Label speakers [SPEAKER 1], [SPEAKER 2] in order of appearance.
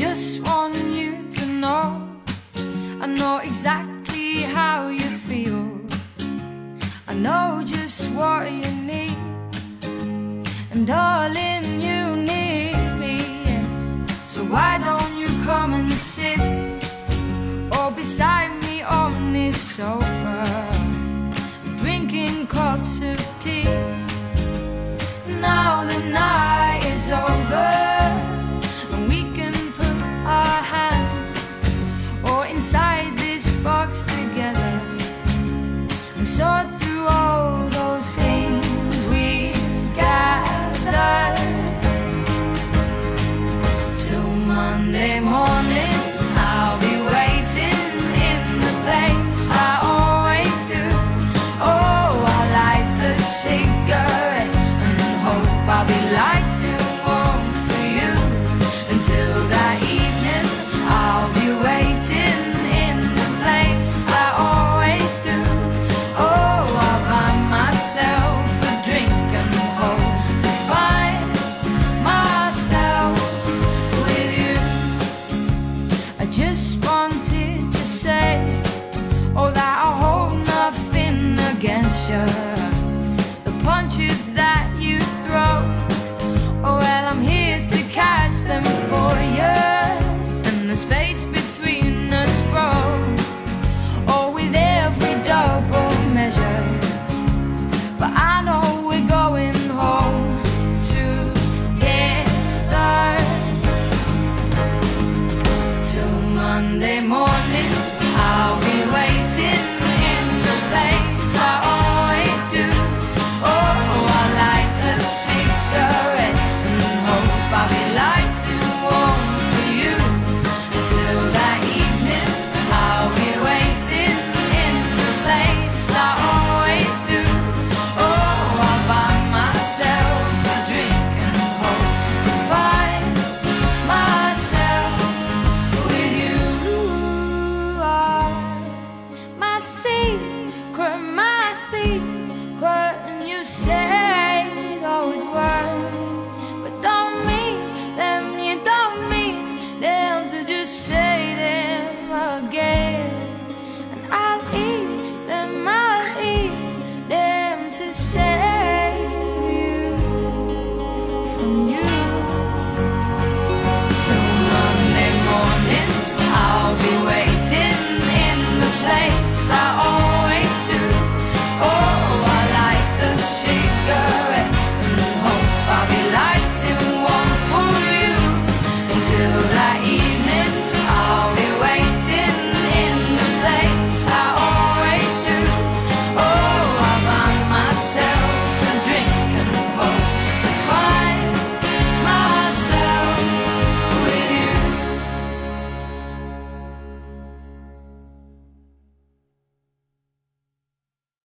[SPEAKER 1] just want you to know I know exactly how you feel. I know just what you need. And darling, you need me. yeah. So why don't you come and sit or beside me on this sofa? Do that but I know we're going home together till Monday morning. you said